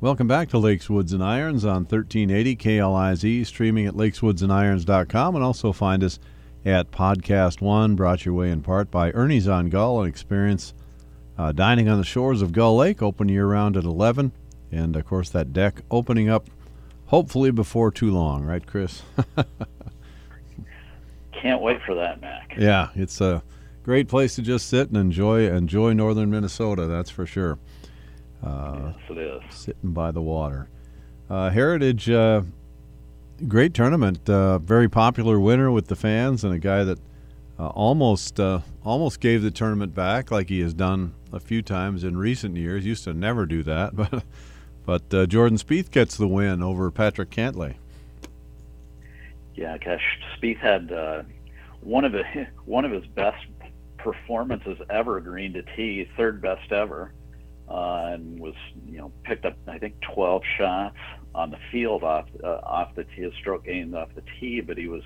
Welcome back to Lakes, Woods, and Irons on 1380 KLIZ, streaming at lakeswoodsandirons.com, and also find us at Podcast One, brought your way in part by Ernie's on Gull, and experience uh, dining on the shores of Gull Lake, open year round at 11. And of course, that deck opening up hopefully before too long, right, Chris? Can't wait for that, Mac. Yeah, it's a great place to just sit and enjoy enjoy northern Minnesota. That's for sure. Uh, yes, it is. Sitting by the water. Uh, Heritage, uh, great tournament. Uh, very popular winner with the fans, and a guy that uh, almost uh, almost gave the tournament back, like he has done a few times in recent years. Used to never do that, but but Jordan Spieth gets the win over Patrick Cantlay. Yeah, gosh, Spieth had one of his one of his best performances ever green to tee, third best ever uh, and was you know picked up I think 12 shots on the field off uh, off the tee, stroke gained off the tee, but he was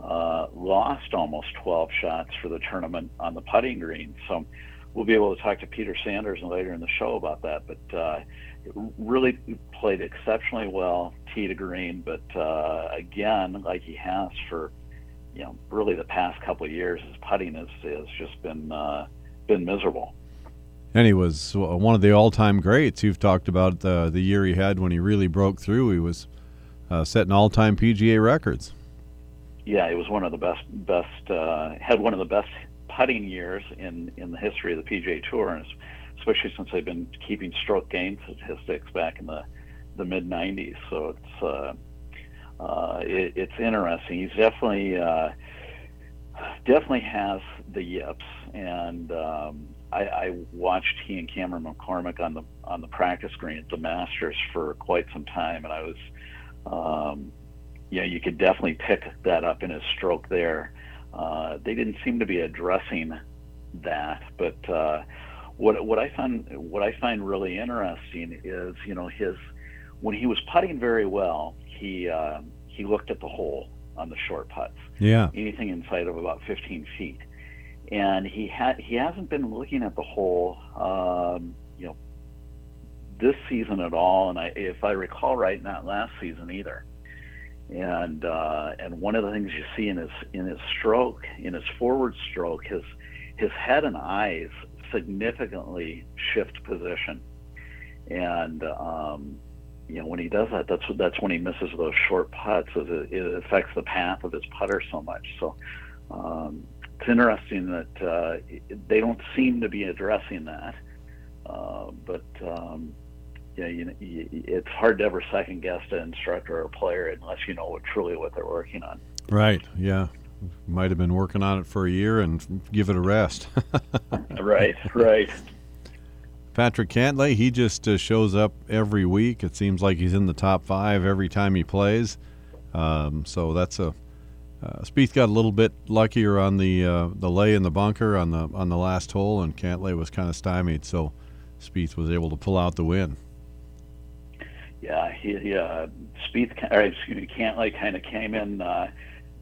uh, lost almost 12 shots for the tournament on the putting green. So we'll be able to talk to Peter Sanders later in the show about that. But uh, really played exceptionally well tee to green, but uh, again, like he has for you know really the past couple of years, his putting has has just been uh, been miserable. And he was one of the all-time greats. You've talked about the the year he had when he really broke through. He was uh, setting all-time PGA records. Yeah, he was one of the best. Best uh, had one of the best putting years in in the history of the PGA Tour, and especially since they've been keeping stroke gain statistics back in the the mid '90s. So it's uh, uh, it, it's interesting. He's definitely uh, definitely has the yips, and um, I, I watched he and Cameron McCormick on the on the practice green at the Masters for quite some time, and I was, um, yeah, you could definitely pick that up in his stroke there. Uh, they didn't seem to be addressing that, but uh, what what I find what I find really interesting is you know his when he was putting very well, he uh, he looked at the hole on the short putts. Yeah, anything inside of about 15 feet and he had he hasn't been looking at the whole um, you know this season at all, and I, if I recall right, not last season either. And uh, and one of the things you see in his in his stroke, in his forward stroke, his his head and eyes significantly shift position, and um, you know when he does that, that's that's when he misses those short putts. It, it affects the path of his putter so much. So um, it's interesting that uh, they don't seem to be addressing that. Uh, but um, yeah, you know, it's hard to ever second guess an instructor or a player unless you know what, truly what they're working on. Right. Yeah. Might have been working on it for a year and give it a rest. right. Right. Patrick Cantlay, he just uh, shows up every week. It seems like he's in the top five every time he plays. Um, so that's a uh, Spieth got a little bit luckier on the uh, the lay in the bunker on the on the last hole, and Cantlay was kind of stymied, so Spieth was able to pull out the win. Yeah, he, uh, Spieth, or excuse me, Cantlay kind of came in uh,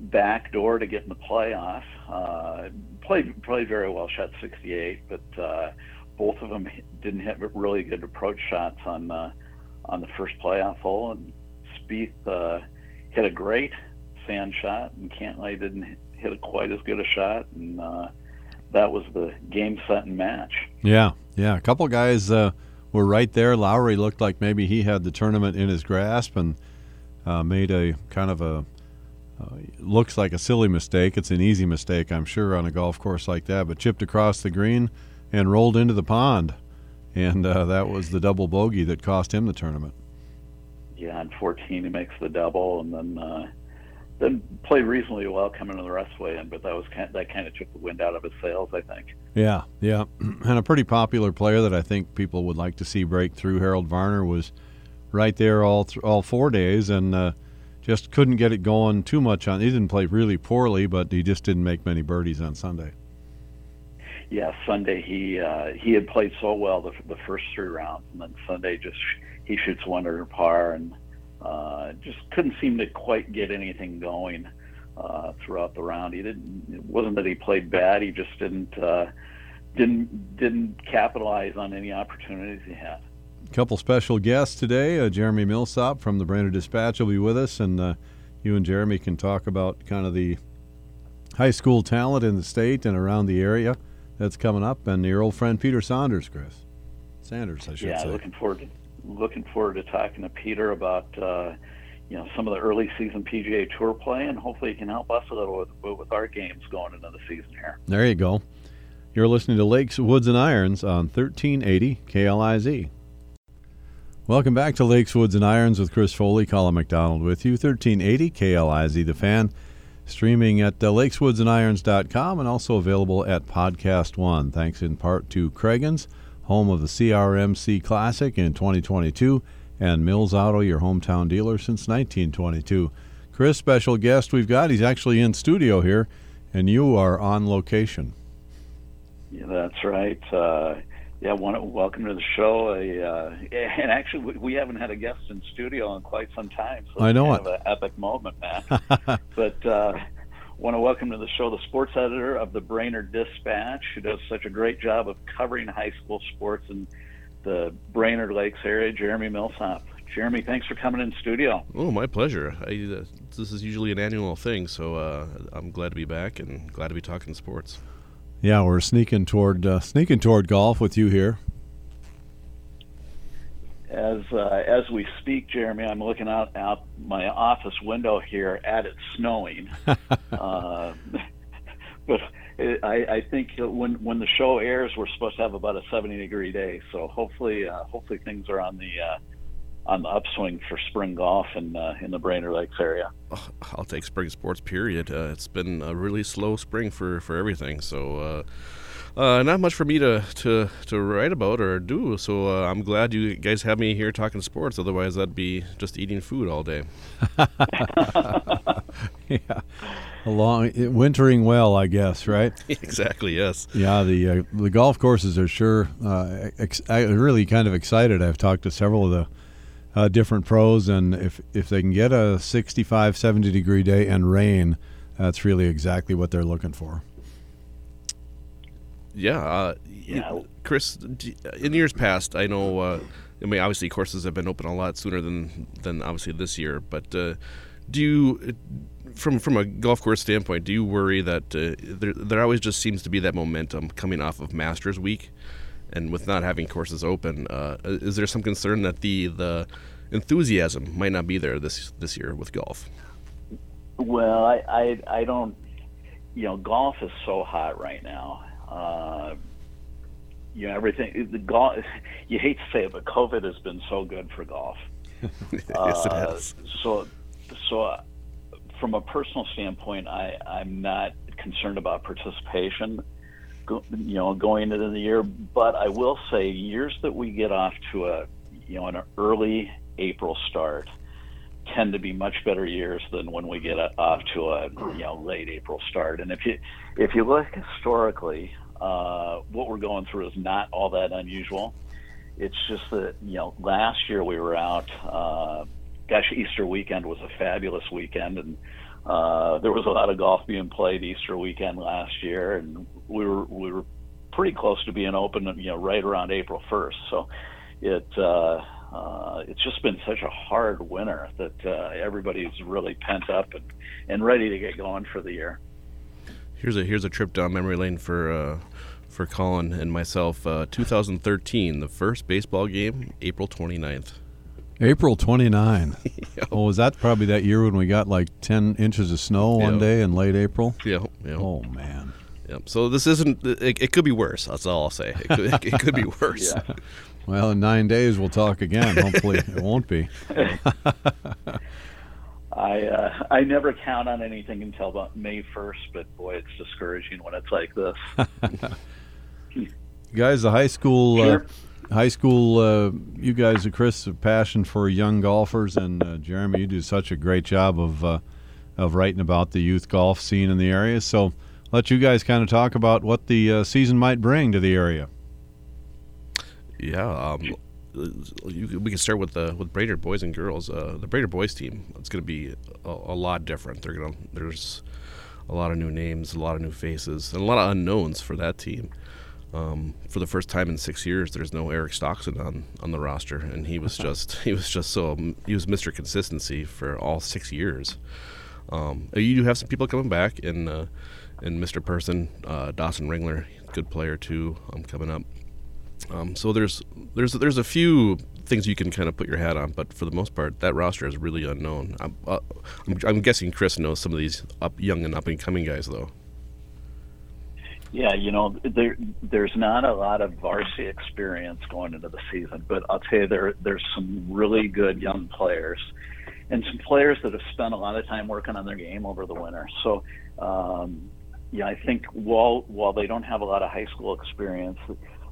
back door to get in the playoff. Uh, played played very well, shot 68, but uh, both of them didn't hit really good approach shots on uh, on the first playoff hole, and Spieth uh, hit a great sand shot, and Cantlay didn't hit quite as good a shot, and uh, that was the game, set, and match. Yeah, yeah. A couple guys uh, were right there. Lowry looked like maybe he had the tournament in his grasp and uh, made a kind of a uh, looks like a silly mistake. It's an easy mistake, I'm sure, on a golf course like that, but chipped across the green and rolled into the pond, and uh, that was the double bogey that cost him the tournament. Yeah, on 14 he makes the double, and then uh, then played reasonably well coming to the rest way in, but that was kind of, that kind of took the wind out of his sails, I think. Yeah, yeah, and a pretty popular player that I think people would like to see break through. Harold Varner was right there all th- all four days, and uh, just couldn't get it going too much on. He didn't play really poorly, but he just didn't make many birdies on Sunday. Yeah, Sunday he uh, he had played so well the, the first three rounds, and then Sunday just he shoots one under par and uh, just couldn't seem to quite get anything going uh, throughout the round. He didn't. It wasn't that he played bad. He just didn't uh, didn't didn't capitalize on any opportunities he had. a couple special guests today. Uh, Jeremy Millsop from the Brainerd Dispatch will be with us, and uh, you and Jeremy can talk about kind of the high school talent in the state and around the area that's coming up, and your old friend Peter Saunders, Chris. Sanders, I should yeah, say. Yeah, looking forward to looking forward to talking to Peter about uh, you know some of the early season PGA Tour play, and hopefully he can help us a little with, with our games going into the season here. There you go. You're listening to Lakes, Woods, and Irons on 1380 KLIZ. Welcome back to Lakes, Woods, and Irons with Chris Foley, Colin McDonald with you. 1380 KLIZ, the fan, streaming at uh, lakeswoodsandirons.com and also available at Podcast One. Thanks in part to Cragun's, home of the CRMC Classic in 2022, and Mills Auto, your hometown dealer since 1922. Chris, special guest we've got. He's actually in studio here, and you are on location. Yeah, that's right. Uh, yeah, one, welcome to the show. Uh, and actually, we haven't had a guest in studio in quite some time. So I know kind it. Of an epic moment, man. but uh, want to welcome to the show the sports editor of the Brainerd Dispatch, who does such a great job of covering high school sports in the Brainerd Lakes area, Jeremy Millsop. Jeremy, thanks for coming in studio. Oh, my pleasure. I, uh, this is usually an annual thing, so uh, I'm glad to be back and glad to be talking sports. Yeah, we're sneaking toward uh, sneaking toward golf with you here. As uh, as we speak, Jeremy, I'm looking out out my office window here at it snowing. uh, but it, I, I think when when the show airs, we're supposed to have about a 70 degree day. So hopefully, uh, hopefully things are on the uh, on the upswing for spring golf in uh, in the Brainerd Lakes area. Oh, I'll take spring sports. Period. Uh, it's been a really slow spring for, for everything. So. Uh, uh not much for me to, to, to write about or do, so uh, I'm glad you guys have me here talking sports. Otherwise, I'd be just eating food all day. yeah, long wintering well, I guess, right? exactly. Yes. Yeah, the uh, the golf courses are sure ex- really kind of excited. I've talked to several of the uh, different pros, and if if they can get a 65, 70 degree day and rain, that's really exactly what they're looking for. Yeah, uh, yeah. Chris, in years past, I know. Uh, I mean, obviously, courses have been open a lot sooner than than obviously this year. But uh, do you, from from a golf course standpoint, do you worry that uh, there there always just seems to be that momentum coming off of Masters Week? and with not having courses open, uh, is there some concern that the the enthusiasm might not be there this this year with golf? Well, I I, I don't. You know, golf is so hot right now. Uh, you know, everything. The golf. You hate to say it, but COVID has been so good for golf. yes, uh, it has. So, so from a personal standpoint, I I'm not concerned about participation you know, going into the year. But I will say, years that we get off to a, you know, an early April start tend to be much better years than when we get off to a, you know, late April start. And if you if you look historically, uh, what we're going through is not all that unusual. It's just that you know, last year we were out. Uh, gosh, Easter weekend was a fabulous weekend, and uh, there was a lot of golf being played Easter weekend last year, and we were we were pretty close to being open, you know, right around April 1st. So it uh, uh, it's just been such a hard winter that uh, everybody's really pent up and, and ready to get going for the year. Here's a here's a trip down memory lane for uh, for Colin and myself. Uh, 2013, the first baseball game, April 29th. April 29. yep. Oh, was that probably that year when we got like 10 inches of snow one day in late April? Yeah. Yep. Oh, man. Yep. So this isn't, it, it, could be worse. That's all I'll say. It could, it could be worse. yeah. Well, in nine days we'll talk again. Hopefully it won't be. I uh, I never count on anything until about May 1st, but boy, it's discouraging when it's like this. Guys, the high school. Uh, sure. Uh, high school, uh, you guys, Chris, a passion for young golfers, and uh, Jeremy, you do such a great job of uh, of writing about the youth golf scene in the area. So, let you guys kind of talk about what the uh, season might bring to the area. Yeah, um, you, we can start with the with Brainerd boys and girls. Uh, the Brainerd boys team, it's going to be a, a, lot different. They're going to there's a lot of new names, a lot of new faces, and a lot of unknowns for that team. Um, for the first time in six years, there's no Eric Stockton on, on the roster, and he was just he was just so he was Mr. Consistency for all six years. Um, you do have some people coming back, and uh, and Mr. Person, uh, Dawson Ringler, good player too, um, coming up. Um, so there's there's there's a few things you can kind of put your hat on, but for the most part, that roster is really unknown. I'm, uh, I'm, I'm guessing Chris knows some of these up young and up and coming guys though. Yeah, you know, there there's not a lot of varsity experience going into the season, but I'll tell you there there's some really good young players and some players that have spent a lot of time working on their game over the winter. So, um, yeah, I think while while they don't have a lot of high school experience,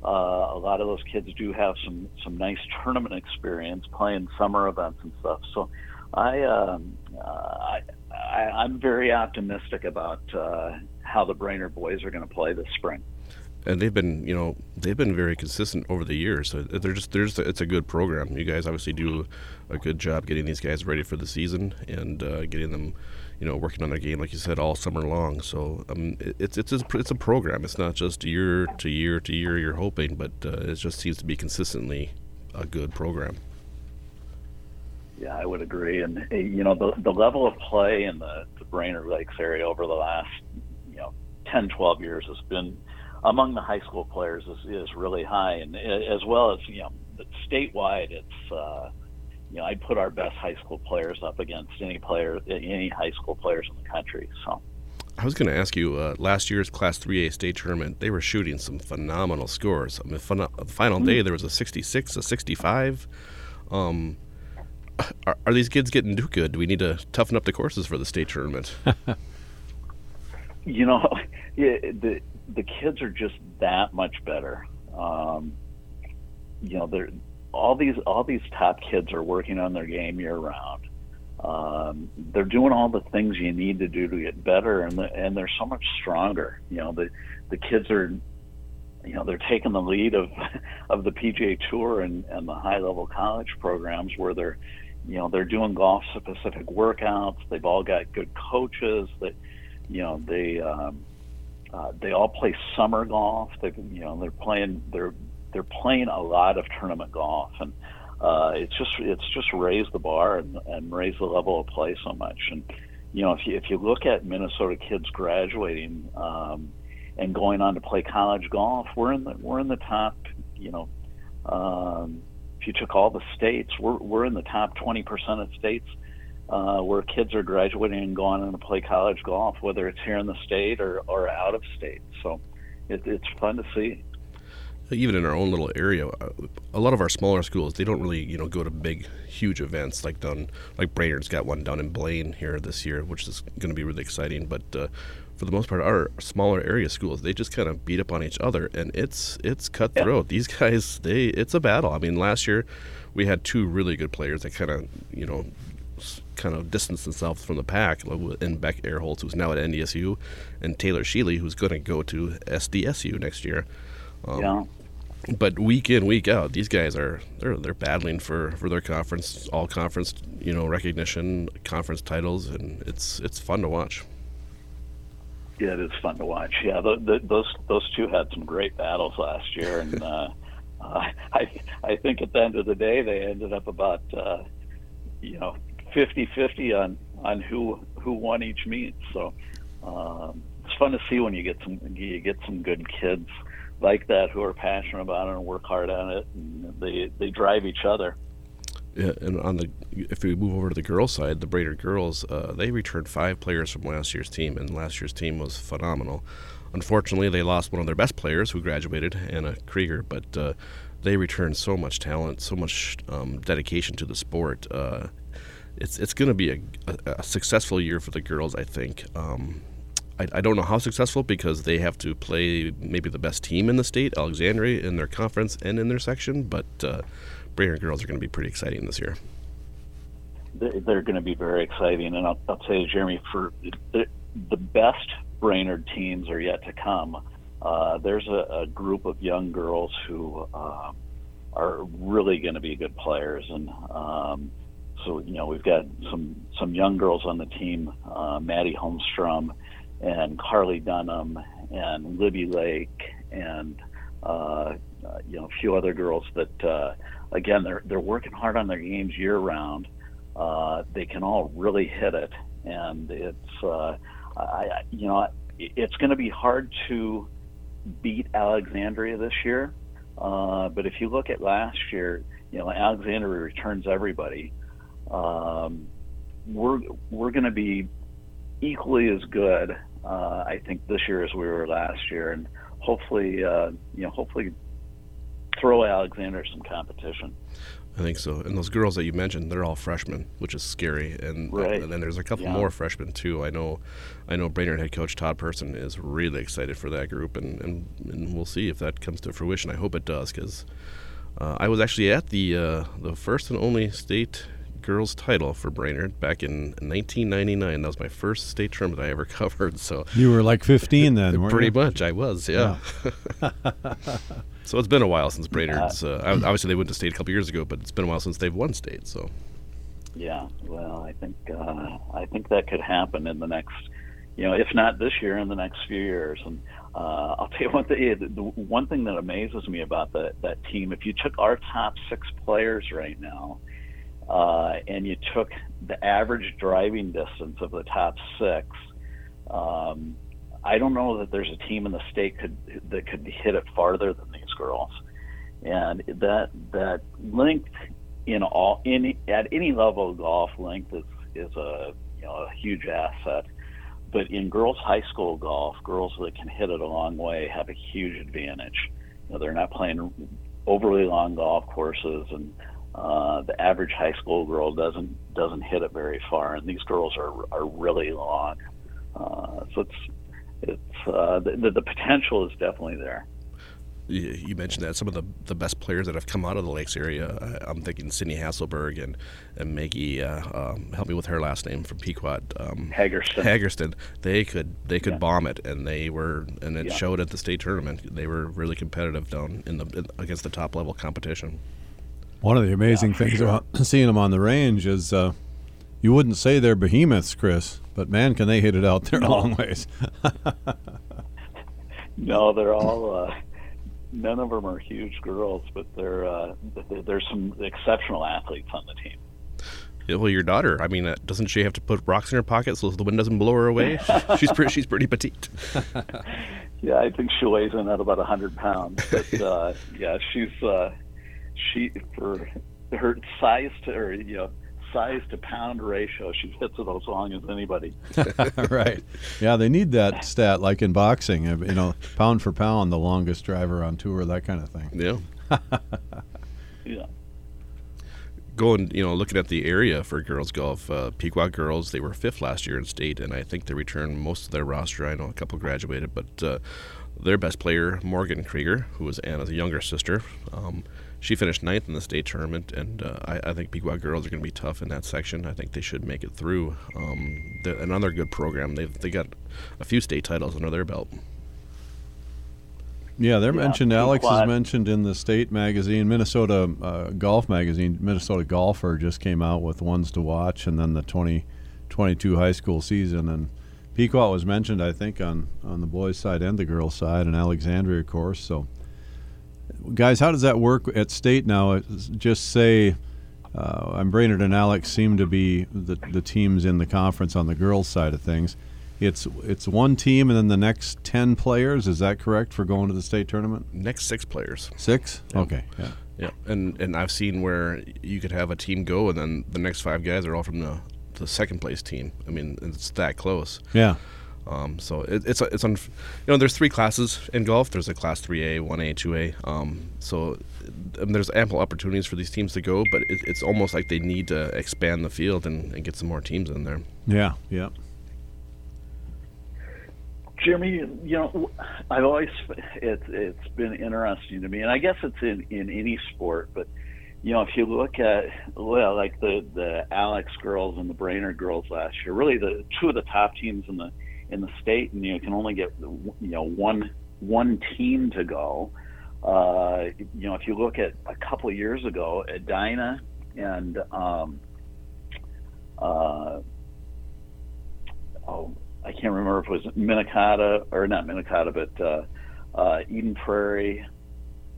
uh, a lot of those kids do have some some nice tournament experience playing summer events and stuff. So, I um, uh, I, I I'm very optimistic about. Uh, how the Brainerd boys are going to play this spring. And they've been, you know, they've been very consistent over the years. So they're just, there's, it's a good program. You guys obviously do a good job getting these guys ready for the season and uh, getting them, you know, working on their game, like you said, all summer long. So um, it's it's a, it's a program. It's not just year to year to year you're hoping, but uh, it just seems to be consistently a good program. Yeah, I would agree. And you know, the the level of play in the, the Brainerd Lakes area over the last 10, 12 years has been among the high school players is, is really high, and as well as you know statewide, it's uh, you know I'd put our best high school players up against any player, any high school players in the country. So. I was going to ask you, uh, last year's Class 3A state tournament, they were shooting some phenomenal scores. I mean, fun- the final mm-hmm. day, there was a 66, a 65. Um, are, are, these kids getting too good? Do we need to toughen up the courses for the state tournament? you know, the the kids are just that much better. Um, you know, they're all these all these top kids are working on their game year round. Um, they're doing all the things you need to do to get better, and the, and they're so much stronger. You know, the the kids are, you know, they're taking the lead of of the PGA Tour and and the high level college programs where they're, you know, they're doing golf specific workouts. They've all got good coaches that you know they um, uh, they all play summer golf. They you know they're playing they're they're playing a lot of tournament golf and uh, it's just it's just raised the bar and, and raised the level of play so much. And you know if you if you look at Minnesota kids graduating um, and going on to play college golf, we're in the we're in the top you know. Um, if you took all the states, we're, we're in the top 20% of states uh, where kids are graduating and going on to play college golf, whether it's here in the state or, or out of state. So it, it's fun to see. Even in our own little area, uh, a lot of our smaller schools they don't really you know go to big, huge events like down like Brainerd's got one down in Blaine here this year, which is going to be really exciting. But uh, for the most part, our smaller area schools they just kind of beat up on each other, and it's it's cutthroat. Yeah. These guys they it's a battle. I mean, last year we had two really good players that kind of you know kind of distanced themselves from the pack in Beck Airholtz, who's now at NDSU, and Taylor Sheely, who's going to go to SDSU next year. Um, yeah. But week in, week out, these guys are they're they're battling for, for their conference, all conference, you know, recognition, conference titles, and it's it's fun to watch. Yeah, it is fun to watch. Yeah, the, the, those those two had some great battles last year, and uh, uh, I I think at the end of the day they ended up about uh, you know 50-50 on on who who won each meet. So um, it's fun to see when you get some you get some good kids like that who are passionate about it and work hard on it, and they they drive each other. Yeah, and on the if we move over to the girls' side, the Brainerd girls, uh, they returned five players from last year's team, and last year's team was phenomenal. Unfortunately, they lost one of their best players who graduated, Anna Krieger, but uh, they returned so much talent, so much um, dedication to the sport. Uh, it's it's going to be a, a, a, successful year for the girls. I think. Um, I, I, don't know how successful because they have to play maybe the best team in the state, Alexandria, in their conference and in their section. But uh, Brainerd girls are going to be pretty exciting this year. They're going to be very exciting, and I'll, I'll you, Jeremy, for the, the best Brainerd teams are yet to come. Uh, there's a, a, group of young girls who uh, are really going to be good players, and um, so you know we've got some some young girls on the team, uh, Maddie Holmstrom and Carly Dunham and Libby Lake and uh, you know, a few other girls that, uh, again, they're they're working hard on their games year round. Uh, they can all really hit it, and it's, uh, I, you know, it's going to be hard to beat Alexandria this year. Uh, but if you look at last year, you know, Alexandria returns everybody. Um, we're we're going to be equally as good, uh, I think, this year as we were last year, and hopefully, uh, you know, hopefully, throw Alexander some competition. I think so. And those girls that you mentioned, they're all freshmen, which is scary. And right. and then there's a couple yeah. more freshmen too. I know, I know Brainerd head coach Todd Person is really excited for that group, and, and, and we'll see if that comes to fruition. I hope it does because uh, I was actually at the uh, the first and only state girls title for Brainerd back in 1999. That was my first state tournament I ever covered. So you were like 15 then, pretty you? much. I was, yeah. yeah. so it's been a while since Brainerd's. Uh, obviously, they went to state a couple years ago, but it's been a while since they've won state. So. Yeah, well, I think uh, I think that could happen in the next, you know, if not this year, in the next few years. And uh, I'll tell you one thing. The, the one thing that amazes me about that that team, if you took our top six players right now uh, and you took the average driving distance of the top six, um, I don't know that there's a team in the state could that could hit it farther than these girls. And that that length in all any at any level of golf length is is a you know a huge asset. But in girls high school golf, girls that can hit it a long way have a huge advantage. You know, they're not playing overly long golf courses and uh, the average high school girl doesn't doesn't hit it very far, and these girls are are really long. Uh, so it's it's uh, the, the potential is definitely there. You mentioned that some of the, the best players that have come out of the Lakes area. I'm thinking Sydney Hasselberg and and Maggie. Uh, um, help me with her last name from Pequot. Um, Hagerston. Hagerston. They could they could yeah. bomb it, and they were and it yeah. showed at the state tournament. They were really competitive down in the in, against the top level competition. One of the amazing yeah, things sure. about seeing them on the range is uh, you wouldn't say they're behemoths, Chris, but man, can they hit it out there no. a long ways. no, they're all. Uh, none of them are huge girls, but they're uh, there's some exceptional athletes on the team. Yeah, well, your daughter. I mean, uh, doesn't she have to put rocks in her pocket so the wind doesn't blow her away? she's pretty. She's pretty petite. yeah, I think she weighs in at about hundred pounds. But uh, yeah, she's uh, she for her size to or you know size to pound ratio, she hits it as long as anybody. right. Yeah, they need that stat like in boxing. You know, pound for pound, the longest driver on tour, that kind of thing. Yeah. yeah. Going, you know, looking at the area for girls golf, uh, Pequot girls, they were fifth last year in state, and I think they returned most of their roster. I know a couple graduated, but uh, their best player, Morgan Krieger, who was Anna's younger sister, um, she finished ninth in the state tournament, and uh, I, I, think Pequot girls are going to be tough in that section. I think they should make it through. Um, another good program. They've they got a few state titles under their belt. Yeah, they're yeah, mentioned. Alex is mentioned in the state magazine, Minnesota uh, Golf magazine. Minnesota Golfer just came out with ones to watch, and then the 2022 high school season. And Pequot was mentioned, I think, on on the boys' side and the girls' side, and Alexandria, of course. So guys, how does that work at state now? Just say, uh, I'm Brainerd and Alex seem to be the, the teams in the conference on the girls' side of things. It's it's one team and then the next ten players. Is that correct for going to the state tournament? Next six players. Six. Yeah. Okay. Yeah. Yeah, and and I've seen where you could have a team go and then the next five guys are all from the the second place team. I mean, it's that close. Yeah. Um, so it, it's it's on, you know, there's three classes in golf. There's a class 3A, 1A, 2A. Um, so um, there's ample opportunities for these teams to go, but it, it's almost like they need to expand the field and, and get some more teams in there. Yeah, yeah. Jimmy, you know, I've always it's it's been interesting to me, and I guess it's in in any sport, but you know, if you look at well, like the the Alex girls and the Brainerd girls last year, really the two of the top teams in the in the state, and you can only get you know one one team to go. Uh, you know, if you look at a couple of years ago, Edina and um, uh, oh, I can't remember if it was Minnetonka or not Minnetonka, but uh, uh, Eden Prairie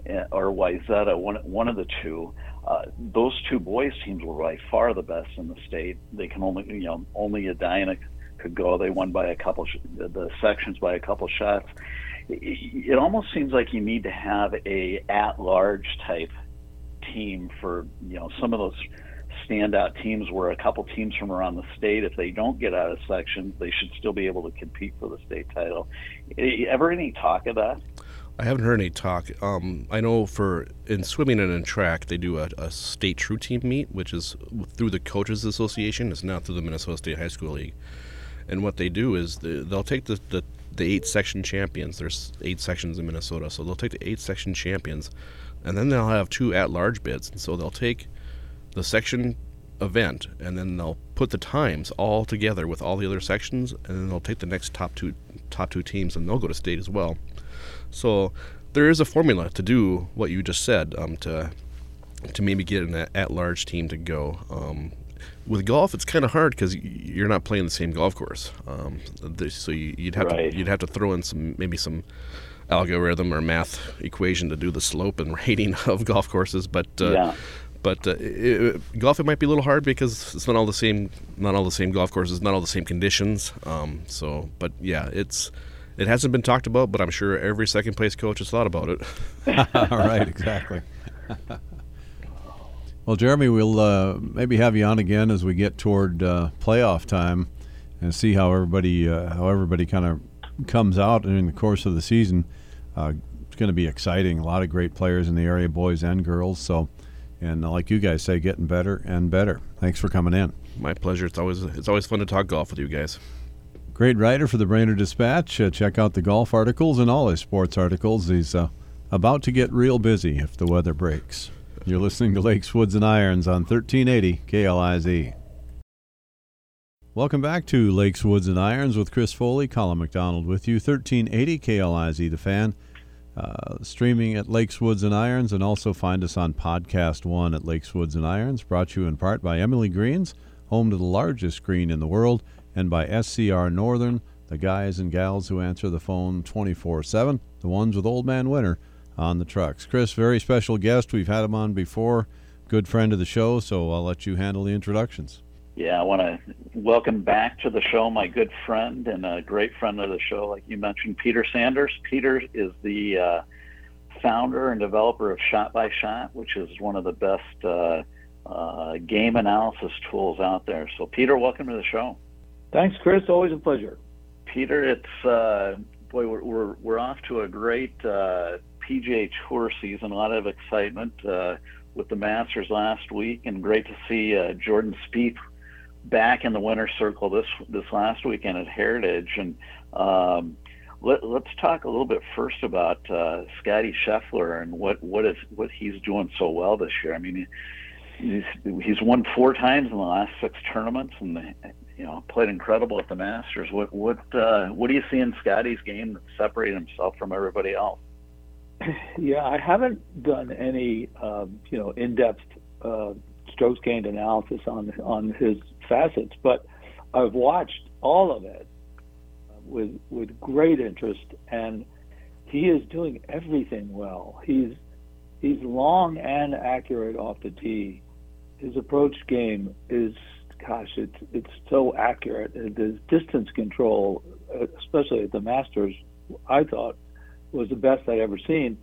uh, or Wayzata, one one of the two. Uh, those two boys teams were by far the best in the state. They can only, you know, only Edina could go. They won by a couple, the sections by a couple shots. It almost seems like you need to have a at-large type team for, you know, some of those standout teams where a couple teams from around the state, if they don't get out of sections, they should still be able to compete for the state title. Ever any talk of that? I haven't heard any talk. Um, I know for in swimming and in track, they do a, a, state true team meet, which is through the Coaches Association. It's not through the Minnesota State High School League. And what they do is they, they'll take the, the, the eight section champions. There's eight sections in Minnesota, so they'll take the eight section champions, and then they'll have two at large bids. And so they'll take the section event, and then they'll put the times all together with all the other sections, and then they'll take the next top two top two teams, and they'll go to state as well. So there is a formula to do what you just said um, to to maybe get an at-large team to go. Um, with golf, it's kind of hard because you're not playing the same golf course. Um, so you, would have right. to you'd have to throw in some maybe some algorithm or math equation to do the slope and rating of golf courses. But uh, yeah. but uh, it, golf it might be a little hard because it's not all the same not all the same golf courses, not all the same conditions. Um, so but yeah, it's it hasn't been talked about, but I'm sure every second place coach has thought about it. all right, exactly. well, Jeremy, we'll uh, maybe have you on again as we get toward uh, playoff time and see how everybody uh, how everybody kind of comes out in the course of the season. Uh, it's going to be exciting. A lot of great players in the area, boys and girls. So, and like you guys say, getting better and better. Thanks for coming in. My pleasure. It's always it's always fun to talk golf with you guys. Great writer for the Brainerd Dispatch. Uh, check out the golf articles and all his sports articles. He's uh, about to get real busy if the weather breaks. You're listening to Lakes, Woods, and Irons on 1380 KLIZ. Welcome back to Lakes, Woods, and Irons with Chris Foley, Colin McDonald with you. 1380 KLIZ, the fan. Uh, streaming at Lakes, Woods, and Irons, and also find us on Podcast One at Lakes, Woods, and Irons. Brought to you in part by Emily Greens, home to the largest screen in the world and by SCR Northern, the guys and gals who answer the phone 24 7, the ones with Old Man Winter on the trucks. Chris, very special guest. We've had him on before, good friend of the show, so I'll let you handle the introductions. Yeah, I want to welcome back to the show my good friend and a great friend of the show, like you mentioned, Peter Sanders. Peter is the uh, founder and developer of Shot by Shot, which is one of the best uh, uh, game analysis tools out there. So, Peter, welcome to the show. Thanks, Chris. Always a pleasure. Peter, it's uh, boy, we're, we're, we're off to a great uh, PGA Tour season. A lot of excitement uh, with the Masters last week, and great to see uh, Jordan Spieth back in the winner's circle this this last weekend at Heritage. And um, let, us talk a little bit first about uh, Scotty Scheffler and what what is what he's doing so well this year. I mean. He's, he's won four times in the last six tournaments, and you know, played incredible at the Masters. What what uh, what do you see in Scotty's game that separated himself from everybody else? Yeah, I haven't done any um, you know in-depth uh, strokes gained analysis on on his facets, but I've watched all of it with with great interest, and he is doing everything well. He's he's long and accurate off the tee. His approach game is gosh, it's it's so accurate. The distance control, especially at the Masters, I thought was the best I'd ever seen.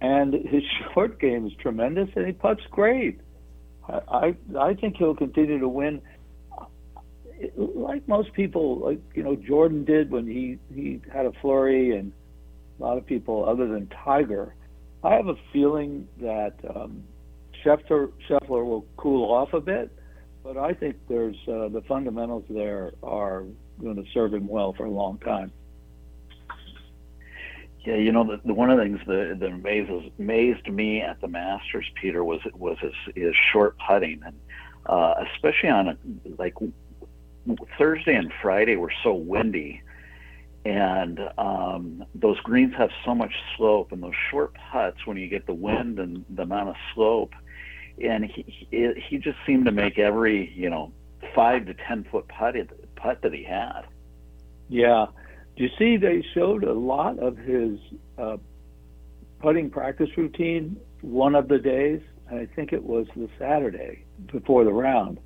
And his short game is tremendous, and he puts great. I, I I think he'll continue to win. Like most people, like you know, Jordan did when he he had a flurry, and a lot of people other than Tiger. I have a feeling that um, Scheffler Scheffler will cool off a bit but I think there's uh, the fundamentals there are going to serve him well for a long time. Yeah, you know, the, the one of the things that, that amazes, amazed me at the Masters, Peter, was was his, his short putting, and uh, especially on a, like Thursday and Friday were so windy, and um, those greens have so much slope, and those short putts when you get the wind and the amount of slope, and he he just seemed to make every you know five to ten foot putt putt that he had. Yeah, you see they showed a lot of his uh, putting practice routine one of the days, I think it was the Saturday before the round,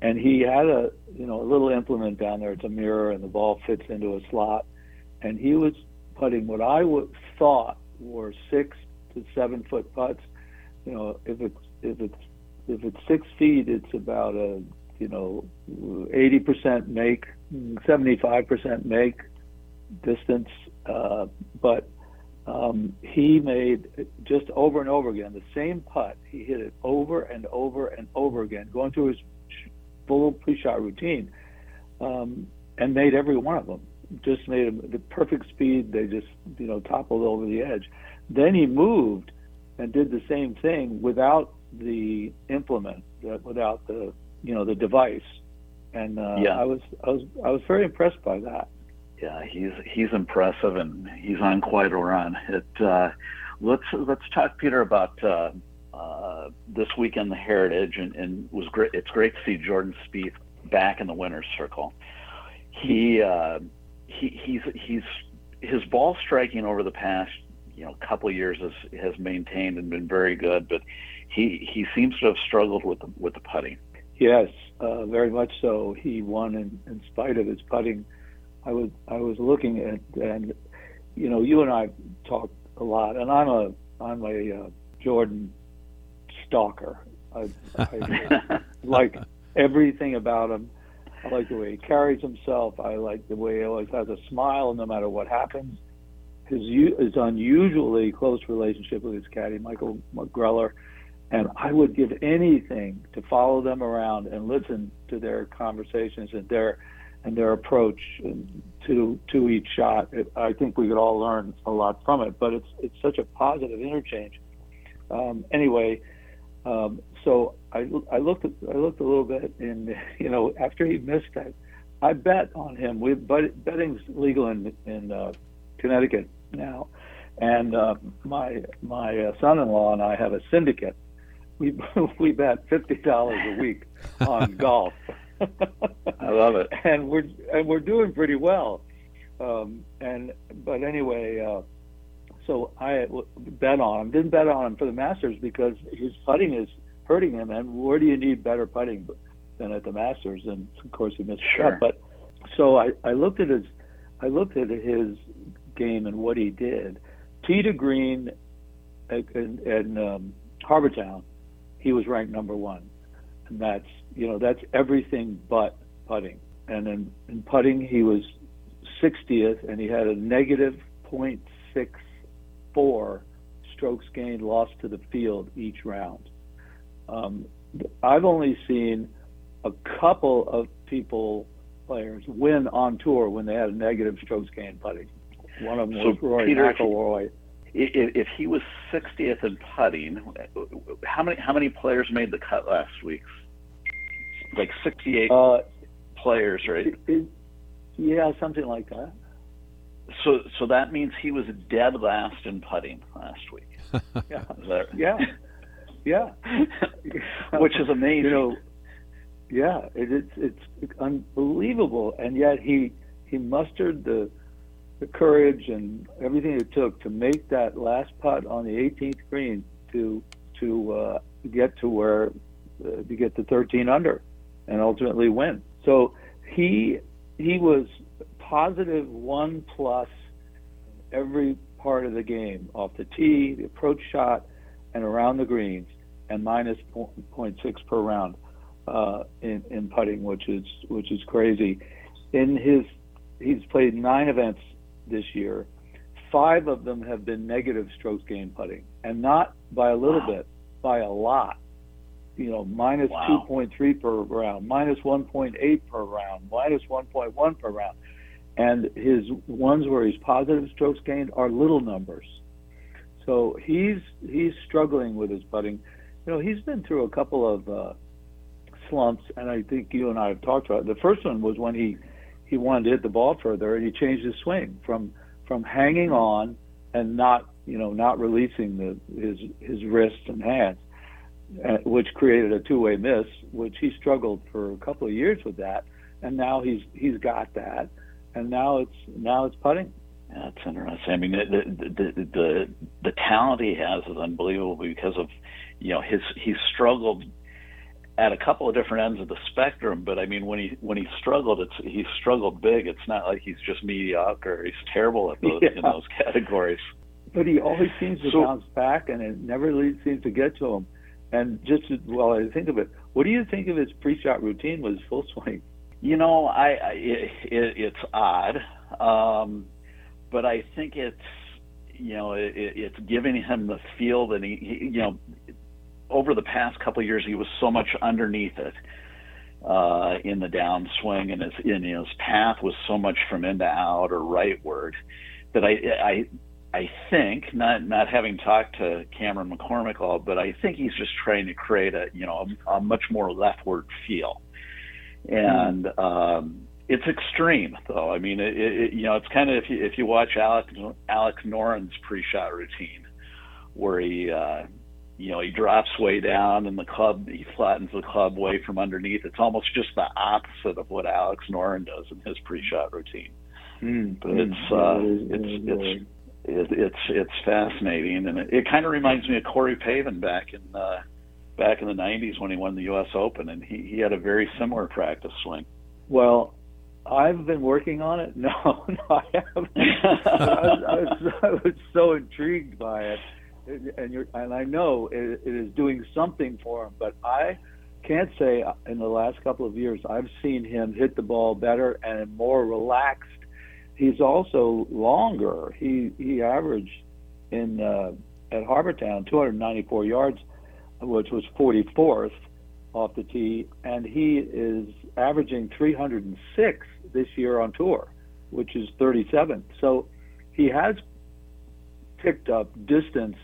and he had a you know a little implement down there. It's a mirror, and the ball fits into a slot, and he was putting what I would thought were six to seven foot putts. You know, if it's if it's if it's six feet, it's about a you know 80% make, 75% make distance. Uh, but um, he made just over and over again the same putt. He hit it over and over and over again, going through his full pre-shot routine, um, and made every one of them. Just made them the perfect speed. They just you know toppled over the edge. Then he moved and did the same thing without the implement, without the you know the device. And uh, yeah. I was I was I was very impressed by that. Yeah, he's he's impressive and he's on quite a run. It uh, let's let's talk Peter about uh, uh, this weekend the Heritage and, and was great. It's great to see Jordan Spieth back in the winners circle. He uh, he he's he's his ball striking over the past you know couple years has has maintained and been very good, but he he seems to have struggled with the, with the putting. Yes, uh, very much so. He won in, in spite of his putting. I was I was looking at and you know you and I talked a lot, and I'm a I'm a uh, Jordan stalker. I, I like everything about him. I like the way he carries himself. I like the way he always has a smile no matter what happens. His, his unusually close relationship with his caddy, Michael Greller, and I would give anything to follow them around and listen to their conversations and their and their approach to to each shot. It, I think we could all learn a lot from it. But it's it's such a positive interchange. Um, anyway, um, so I, I looked at, I looked a little bit, and you know after he missed that, I bet on him. We betting's legal in in uh, Connecticut now, and uh, my my uh, son-in-law and I have a syndicate we we bet fifty dollars a week on golf. I love it, and we're and we're doing pretty well. Um, and but anyway, uh, so I bet on him. Didn't bet on him for the Masters because his putting is hurting him. And where do you need better putting than at the Masters? And of course he missed sure. cut. But so I, I looked at his I looked at his game and what he did. Tee to green in, in um, Harbour Town he was ranked number one, and that's you know that's everything but putting. And in, in putting, he was 60th, and he had a negative 0.64 strokes gained lost to the field each round. Um, I've only seen a couple of people players win on tour when they had a negative strokes gained putting. One of them so was Rory Peter, McIlroy if he was 60th in putting, how many how many players made the cut last week? Like 68 uh, players, right? It, it, yeah, something like that. So so that means he was dead last in putting last week. yeah. yeah. Yeah. Which is amazing. You know, yeah, it, it's it's unbelievable, and yet he he mustered the the courage and everything it took to make that last putt on the 18th green to to uh, get to where uh, to get to 13 under and ultimately win. So he he was positive one plus every part of the game off the tee, the approach shot, and around the greens, and minus 0.6 per round uh, in in putting, which is which is crazy. In his he's played nine events this year, five of them have been negative strokes gained putting, and not by a little wow. bit, by a lot. You know, minus wow. 2.3 per round, minus 1.8 per round, minus 1.1 per round. And his ones where he's positive strokes gained are little numbers. So he's he's struggling with his putting. You know, he's been through a couple of uh, slumps, and I think you and I have talked about it. The first one was when he he wanted to hit the ball further, and he changed his swing from from hanging on and not you know not releasing the his his wrists and hands, Uh, which created a two way miss, which he struggled for a couple of years with that, and now he's he's got that, and now it's now it's putting. That's interesting. I mean, the, the the the talent he has is unbelievable because of, you know, his he's struggled at a couple of different ends of the spectrum. But I mean, when he when he struggled, it's he struggled big. It's not like he's just mediocre. He's terrible at those yeah. in those categories. But he always seems to so, bounce back, and it never seems to get to him. And just while I think of it, what do you think of his pre-shot routine his full swing? You know, I, I it, it's odd. Um, but I think it's you know it, it's giving him the feel that he, he you know over the past couple of years he was so much underneath it uh, in the downswing and his in his path was so much from in to out or rightward that I I I think not not having talked to Cameron McCormick all, but I think he's just trying to create a you know a, a much more leftward feel, and mm. um, it's extreme, though. I mean, it, it, you know, it's kind of if you if you watch Alex Alex Noren's pre-shot routine, where he, uh, you know, he drops way down and the club he flattens the club way from underneath. It's almost just the opposite of what Alex Noren does in his pre-shot routine. Mm, but it's uh, it's it's it's it's it's fascinating, and it, it kind of reminds me of Corey Pavin back in uh, back in the '90s when he won the U.S. Open, and he he had a very similar practice swing. Well, I've been working on it. No, no, I haven't. I, was, I, was, I was so intrigued by it, and you're, and I know it, it is doing something for him. But I can't say in the last couple of years I've seen him hit the ball better and more relaxed. He's also longer. He he averaged in uh, at Harbour Town 294 yards, which was 44th off the tee, and he is averaging 306 this year on tour, which is 37th. So he has picked up distance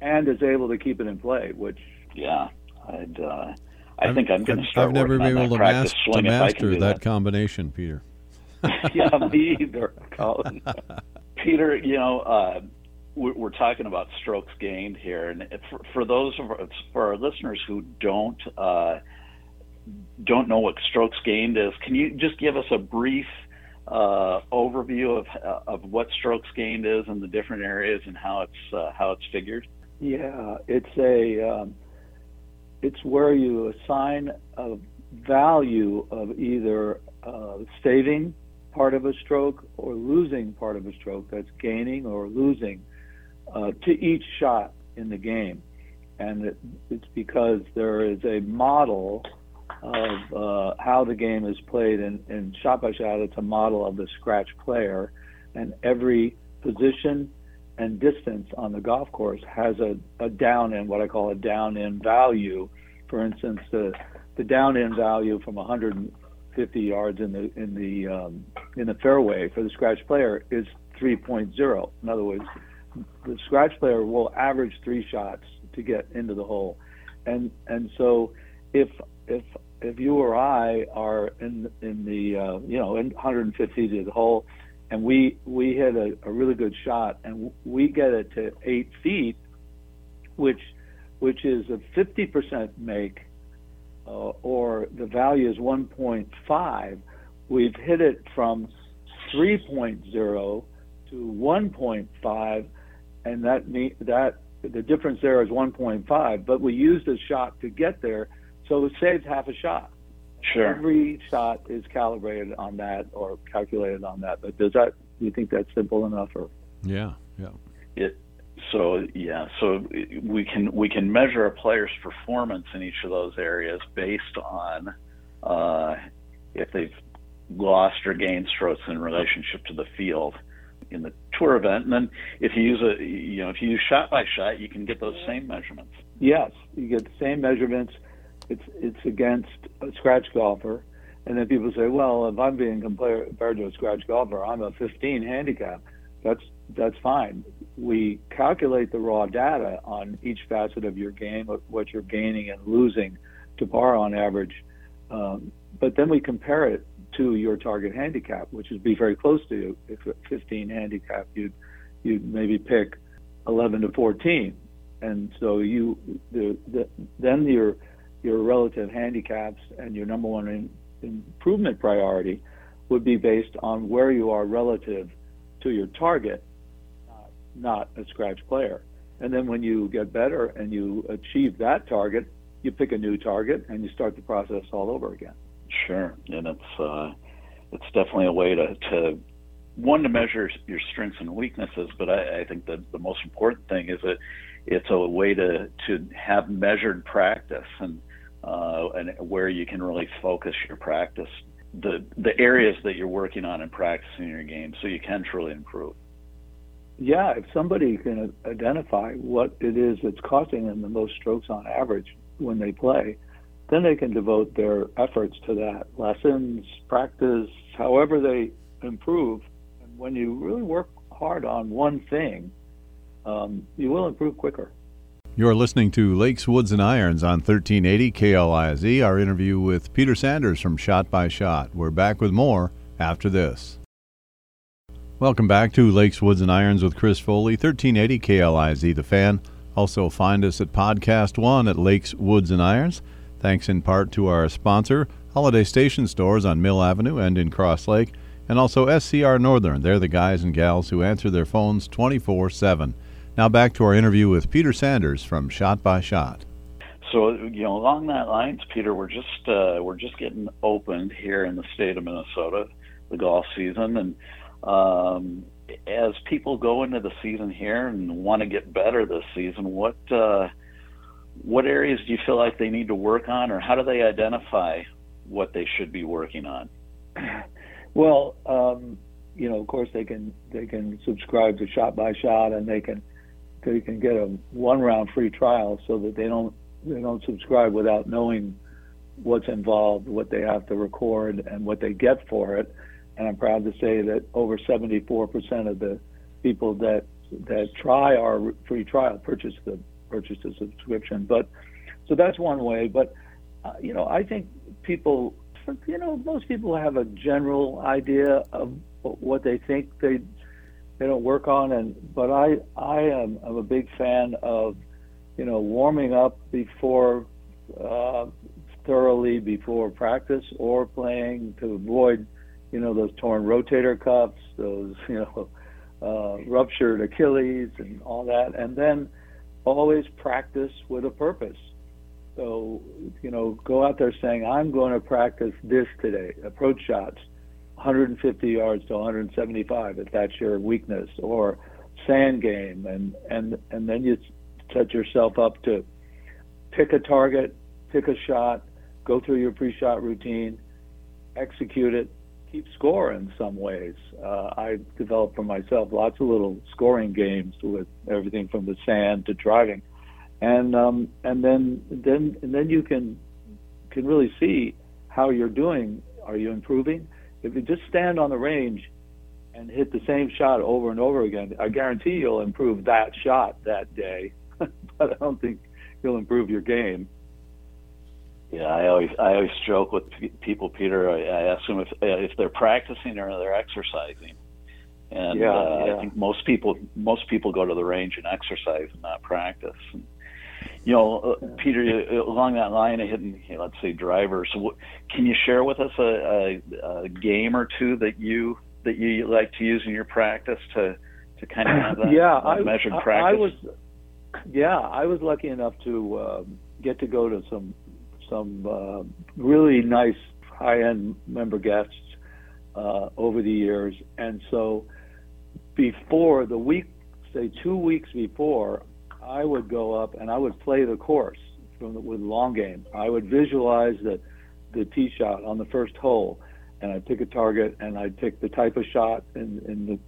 and is able to keep it in play, which yeah, I'd. Uh, I think I'm going to start. I've never been able to, mas- to master that, that combination, Peter. yeah, me either, Colin. Peter, you know, uh, we're talking about strokes gained here, and for, for those of our, for our listeners who don't uh, don't know what strokes gained is, can you just give us a brief uh, overview of uh, of what strokes gained is and the different areas and how it's uh, how it's figured? Yeah, it's a um, it's where you assign a value of either uh, saving part of a stroke or losing part of a stroke. That's gaining or losing uh, to each shot in the game, and it, it's because there is a model of uh, how the game is played, and, and shot by shot, it's a model of the scratch player, and every position and distance on the golf course has a, a down in what I call a down in value. For instance, the the down in value from 150 yards in the in the um, in the fairway for the scratch player is 3.0. In other words, the scratch player will average three shots to get into the hole, and and so if if if you or I are in in the uh, you know in 150 to the hole, and we we hit a, a really good shot, and we get it to eight feet, which which is a 50% make, uh, or the value is 1.5. We've hit it from 3.0 to 1.5, and that that the difference there is 1.5. But we used a shot to get there so it saves half a shot. Sure. Every shot is calibrated on that or calculated on that. But does that? Do you think that's simple enough? Or yeah, yeah. It. So yeah, so we can we can measure a player's performance in each of those areas based on uh, if they've lost or gained strokes in relationship to the field in the tour event. And then if you use a you know if you use shot by shot, you can get those same measurements. Yes, you get the same measurements it's it's against a scratch golfer, and then people say, well, if I'm being compared, to a scratch golfer, I'm a 15 handicap. That's that's fine. We calculate the raw data on each facet of your game, what you're gaining and losing to par on average, um, but then we compare it to your target handicap, which would be very close to you. If 15 handicap, you'd you'd maybe pick 11 to 14, and so you the, the, then your your relative handicaps and your number one in, improvement priority would be based on where you are relative to your target, not, a scratch player. And then when you get better and you achieve that target, you pick a new target and you start the process all over again. Sure, and it's uh, it's definitely a way to, to one to measure your strengths and weaknesses, but I, I think that the most important thing is that it's a way to to have measured practice and uh, and where you can really focus your practice, the the areas that you're working on and practicing your game, so you can truly improve. Yeah, if somebody can identify what it is that's costing them the most strokes on average when they play, then they can devote their efforts to that lessons, practice, however they improve. And when you really work hard on one thing, um, you will improve quicker. You're listening to Lakes, Woods, and Irons on 1380 KLIZ. Our interview with Peter Sanders from Shot by Shot. We're back with more after this. Welcome back to Lakes, Woods, and Irons with Chris Foley, 1380 KLIZ, the fan. Also, find us at Podcast One at Lakes, Woods, and Irons. Thanks in part to our sponsor, Holiday Station Stores on Mill Avenue and in Cross Lake, and also SCR Northern. They're the guys and gals who answer their phones 24 7. Now back to our interview with Peter Sanders from Shot by Shot. So you know, along that lines, Peter, we're just uh, we're just getting opened here in the state of Minnesota, the golf season, and um, as people go into the season here and want to get better this season, what uh, what areas do you feel like they need to work on, or how do they identify what they should be working on? Well, um, you know, of course, they can they can subscribe to Shot by Shot, and they can they can get a one round free trial so that they don't they don't subscribe without knowing what's involved, what they have to record, and what they get for it. And I'm proud to say that over 74% of the people that that try our free trial purchase the purchase the subscription. But so that's one way. But uh, you know, I think people, you know, most people have a general idea of what they think they they don't work on. And but I I am I'm a big fan of you know warming up before uh, thoroughly before practice or playing to avoid you know those torn rotator cuffs, those you know uh, ruptured Achilles and all that, and then always practice with a purpose. So, you know, go out there saying, I'm going to practice this today, approach shots, 150 yards to 175 if that's your weakness, or sand game, and and and then you set yourself up to pick a target, pick a shot, go through your pre-shot routine, execute it, keep score in some ways. Uh, I developed for myself lots of little scoring games with everything from the sand to driving, and um, and then then and then you can can really see how you're doing. Are you improving? If you just stand on the range and hit the same shot over and over again, I guarantee you'll improve that shot that day. but I don't think you'll improve your game. Yeah, I always I always joke with people, Peter. I, I ask them if if they're practicing or they're exercising, and yeah, uh, yeah. I think most people most people go to the range and exercise and not practice. And, you know, uh, Peter, along that line of hitting, you know, let's say drivers, can you share with us a, a, a game or two that you that you like to use in your practice to to kind of have that, yeah, that I, measured I, practice? I was, yeah, I was lucky enough to um, get to go to some some uh, really nice high-end member guests uh, over the years, and so before the week, say two weeks before, I would go up and I would play the course from the, with long game. I would visualize the the tee shot on the first hole, and I'd pick a target and I'd pick the type of shot in, in the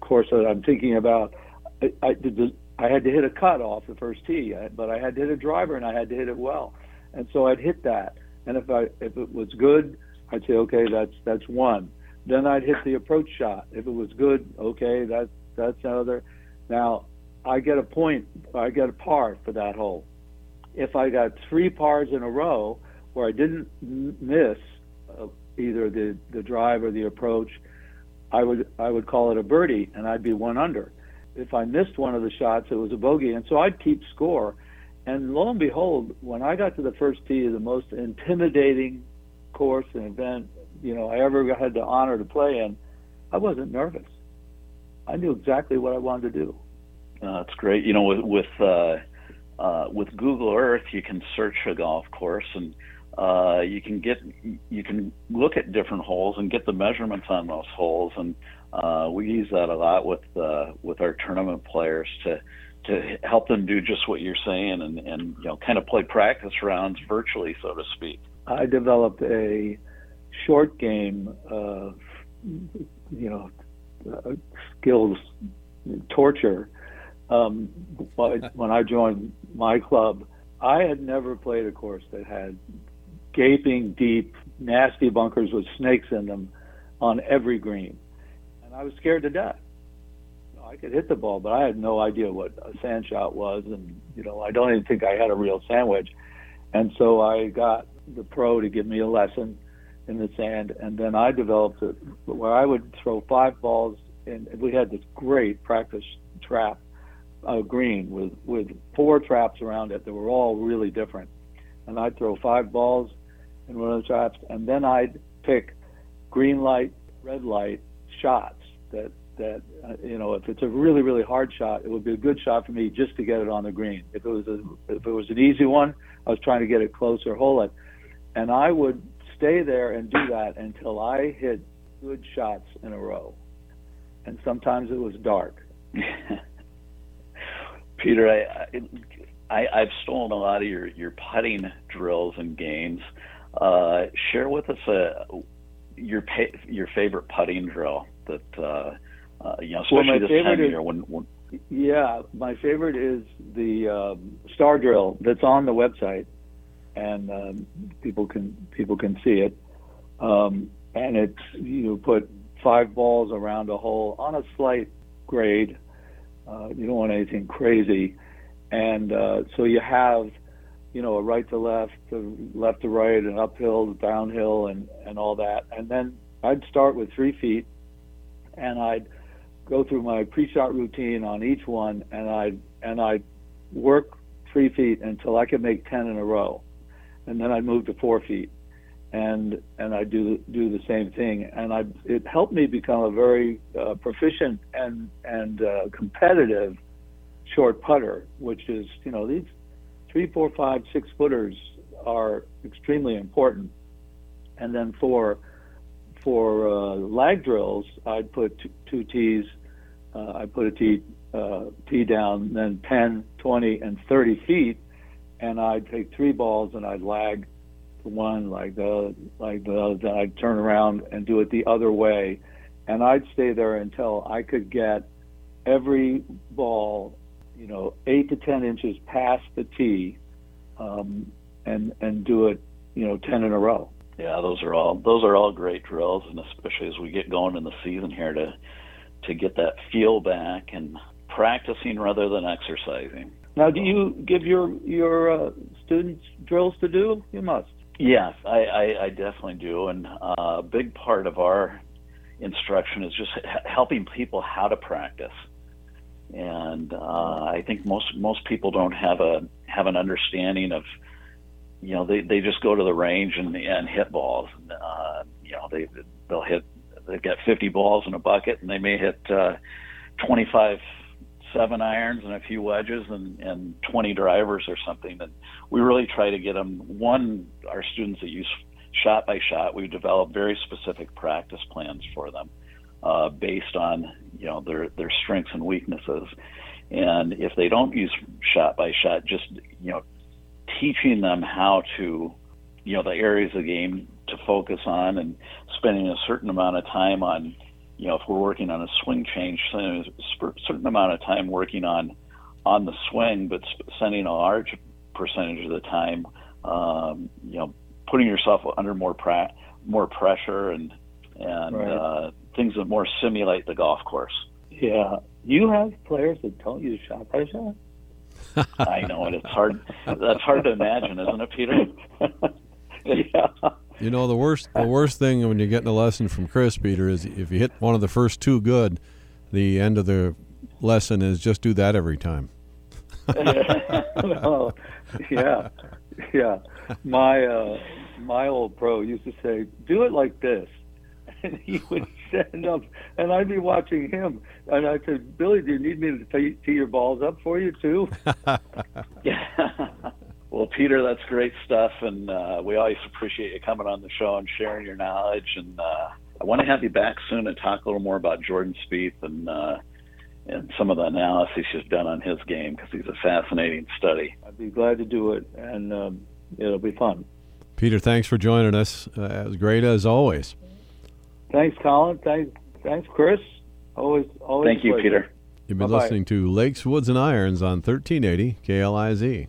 course that I'm thinking about. I, I, the, I had to hit a cut off the first tee, but I had to hit a driver and I had to hit it well, and so I'd hit that. And if I if it was good, I'd say okay, that's that's one. Then I'd hit the approach shot. If it was good, okay, that's that's another. Now I get a point, I get a par for that hole. If I got three pars in a row where I didn't miss uh, either the the drive or the approach, I would I would call it a birdie and I'd be one under. If I missed one of the shots, it was a bogey, and so I'd keep score. And lo and behold, when I got to the first tee, the most intimidating course and event you know I ever had the honor to play in, I wasn't nervous. I knew exactly what I wanted to do. Uh, that's great. You know, with with uh, uh, with Google Earth, you can search a golf course and uh, you can get you can look at different holes and get the measurements on those holes, and uh, we use that a lot with uh, with our tournament players to to help them do just what you're saying and and you know kind of play practice rounds virtually, so to speak. I developed a short game, uh, you know, uh, skills torture um, when I joined my club. I had never played a course that had gaping deep, nasty bunkers with snakes in them on every green. And I was scared to death. I could hit the ball, but I had no idea what a sand shot was. And, you know, I don't even think I had a real sand wedge. And so I got the pro to give me a lesson in the sand. And then I developed it where I would throw five balls. And we had this great practice trap uh, green with, with four traps around it that were all really different. And I'd throw five balls in one of the traps, and then I'd pick green light, red light shots that that uh, you know if it's a really really hard shot, it would be a good shot for me just to get it on the green. If it was a if it was an easy one, I was trying to get it closer, hole it, and I would stay there and do that until I hit good shots in a row. And sometimes it was dark. Peter, I, I I've stolen a lot of your your putting drills and games. Uh, share with us uh, your your favorite putting drill that uh, uh, you know, especially well, this time of year when, when. Yeah, my favorite is the um, star drill that's on the website, and um, people can people can see it. Um, and it's you put five balls around a hole on a slight grade. Uh, you don't want anything crazy, and uh, so you have you know, a right to left, to left to right, and uphill, downhill, and and all that. And then I'd start with three feet, and I'd go through my pre-shot routine on each one, and I'd and I'd work three feet until I could make ten in a row, and then I'd move to four feet, and and I do do the same thing, and I it helped me become a very uh, proficient and and uh, competitive short putter, which is you know these three, four, five, six footers are extremely important. And then for for uh, lag drills, I'd put two tees. Uh, I put a tee uh, tee down, then 10, 20, and 30 feet, and I'd take three balls and I'd lag to one like the like the then I'd turn around and do it the other way, and I'd stay there until I could get every ball you know, eight to ten inches past the tee, um, and and do it, you know, ten in a row. Yeah, those are all those are all great drills, and especially as we get going in the season here to to get that feel back and practicing rather than exercising. Now, do you give your your uh, students drills to do? You must. Yes, I, I, I definitely do, and uh, a big part of our instruction is just helping people how to practice and uh, I think most most people don't have a have an understanding of you know they, they just go to the range and and hit balls. Uh, you know they they'll hit they've got 50 balls in a bucket and they may hit uh, 25 seven irons and a few wedges and, and 20 drivers or something. And we really try to get them one our students that use shot by shot. We develop very specific practice plans for them uh, based on you know their their strengths and weaknesses. And if they don't use shot by shot, just you know teaching them how to you know the areas of the game to focus on and spending a certain amount of time on you know if we're working on a swing change a certain amount of time working on on the swing but spending a large percentage of the time um, you know putting yourself under more pra- more pressure and and right. uh, things that more simulate the golf course. Yeah, you have players that don't use shot by shot. I know it. It's hard. That's hard to imagine, isn't it, Peter? yeah. You know the worst. The worst thing when you're getting a lesson from Chris, Peter, is if you hit one of the first two good, the end of the lesson is just do that every time. well, yeah, yeah. My uh, my old pro used to say, "Do it like this," and he would stand up, and I'd be watching him. And I said, Billy, do you need me to tee, tee your balls up for you too? yeah. Well, Peter, that's great stuff, and uh, we always appreciate you coming on the show and sharing your knowledge. And uh, I want to have you back soon and talk a little more about Jordan Spieth and uh, and some of the analysis you've done on his game because he's a fascinating study. I'd be glad to do it, and um, it'll be fun. Peter, thanks for joining us. Uh, as great as always. Thanks, Colin. Thanks, thanks, Chris. Always, always. Thank you, Peter. You've been Bye-bye. listening to Lakes, Woods, and Irons on 1380 KLIZ.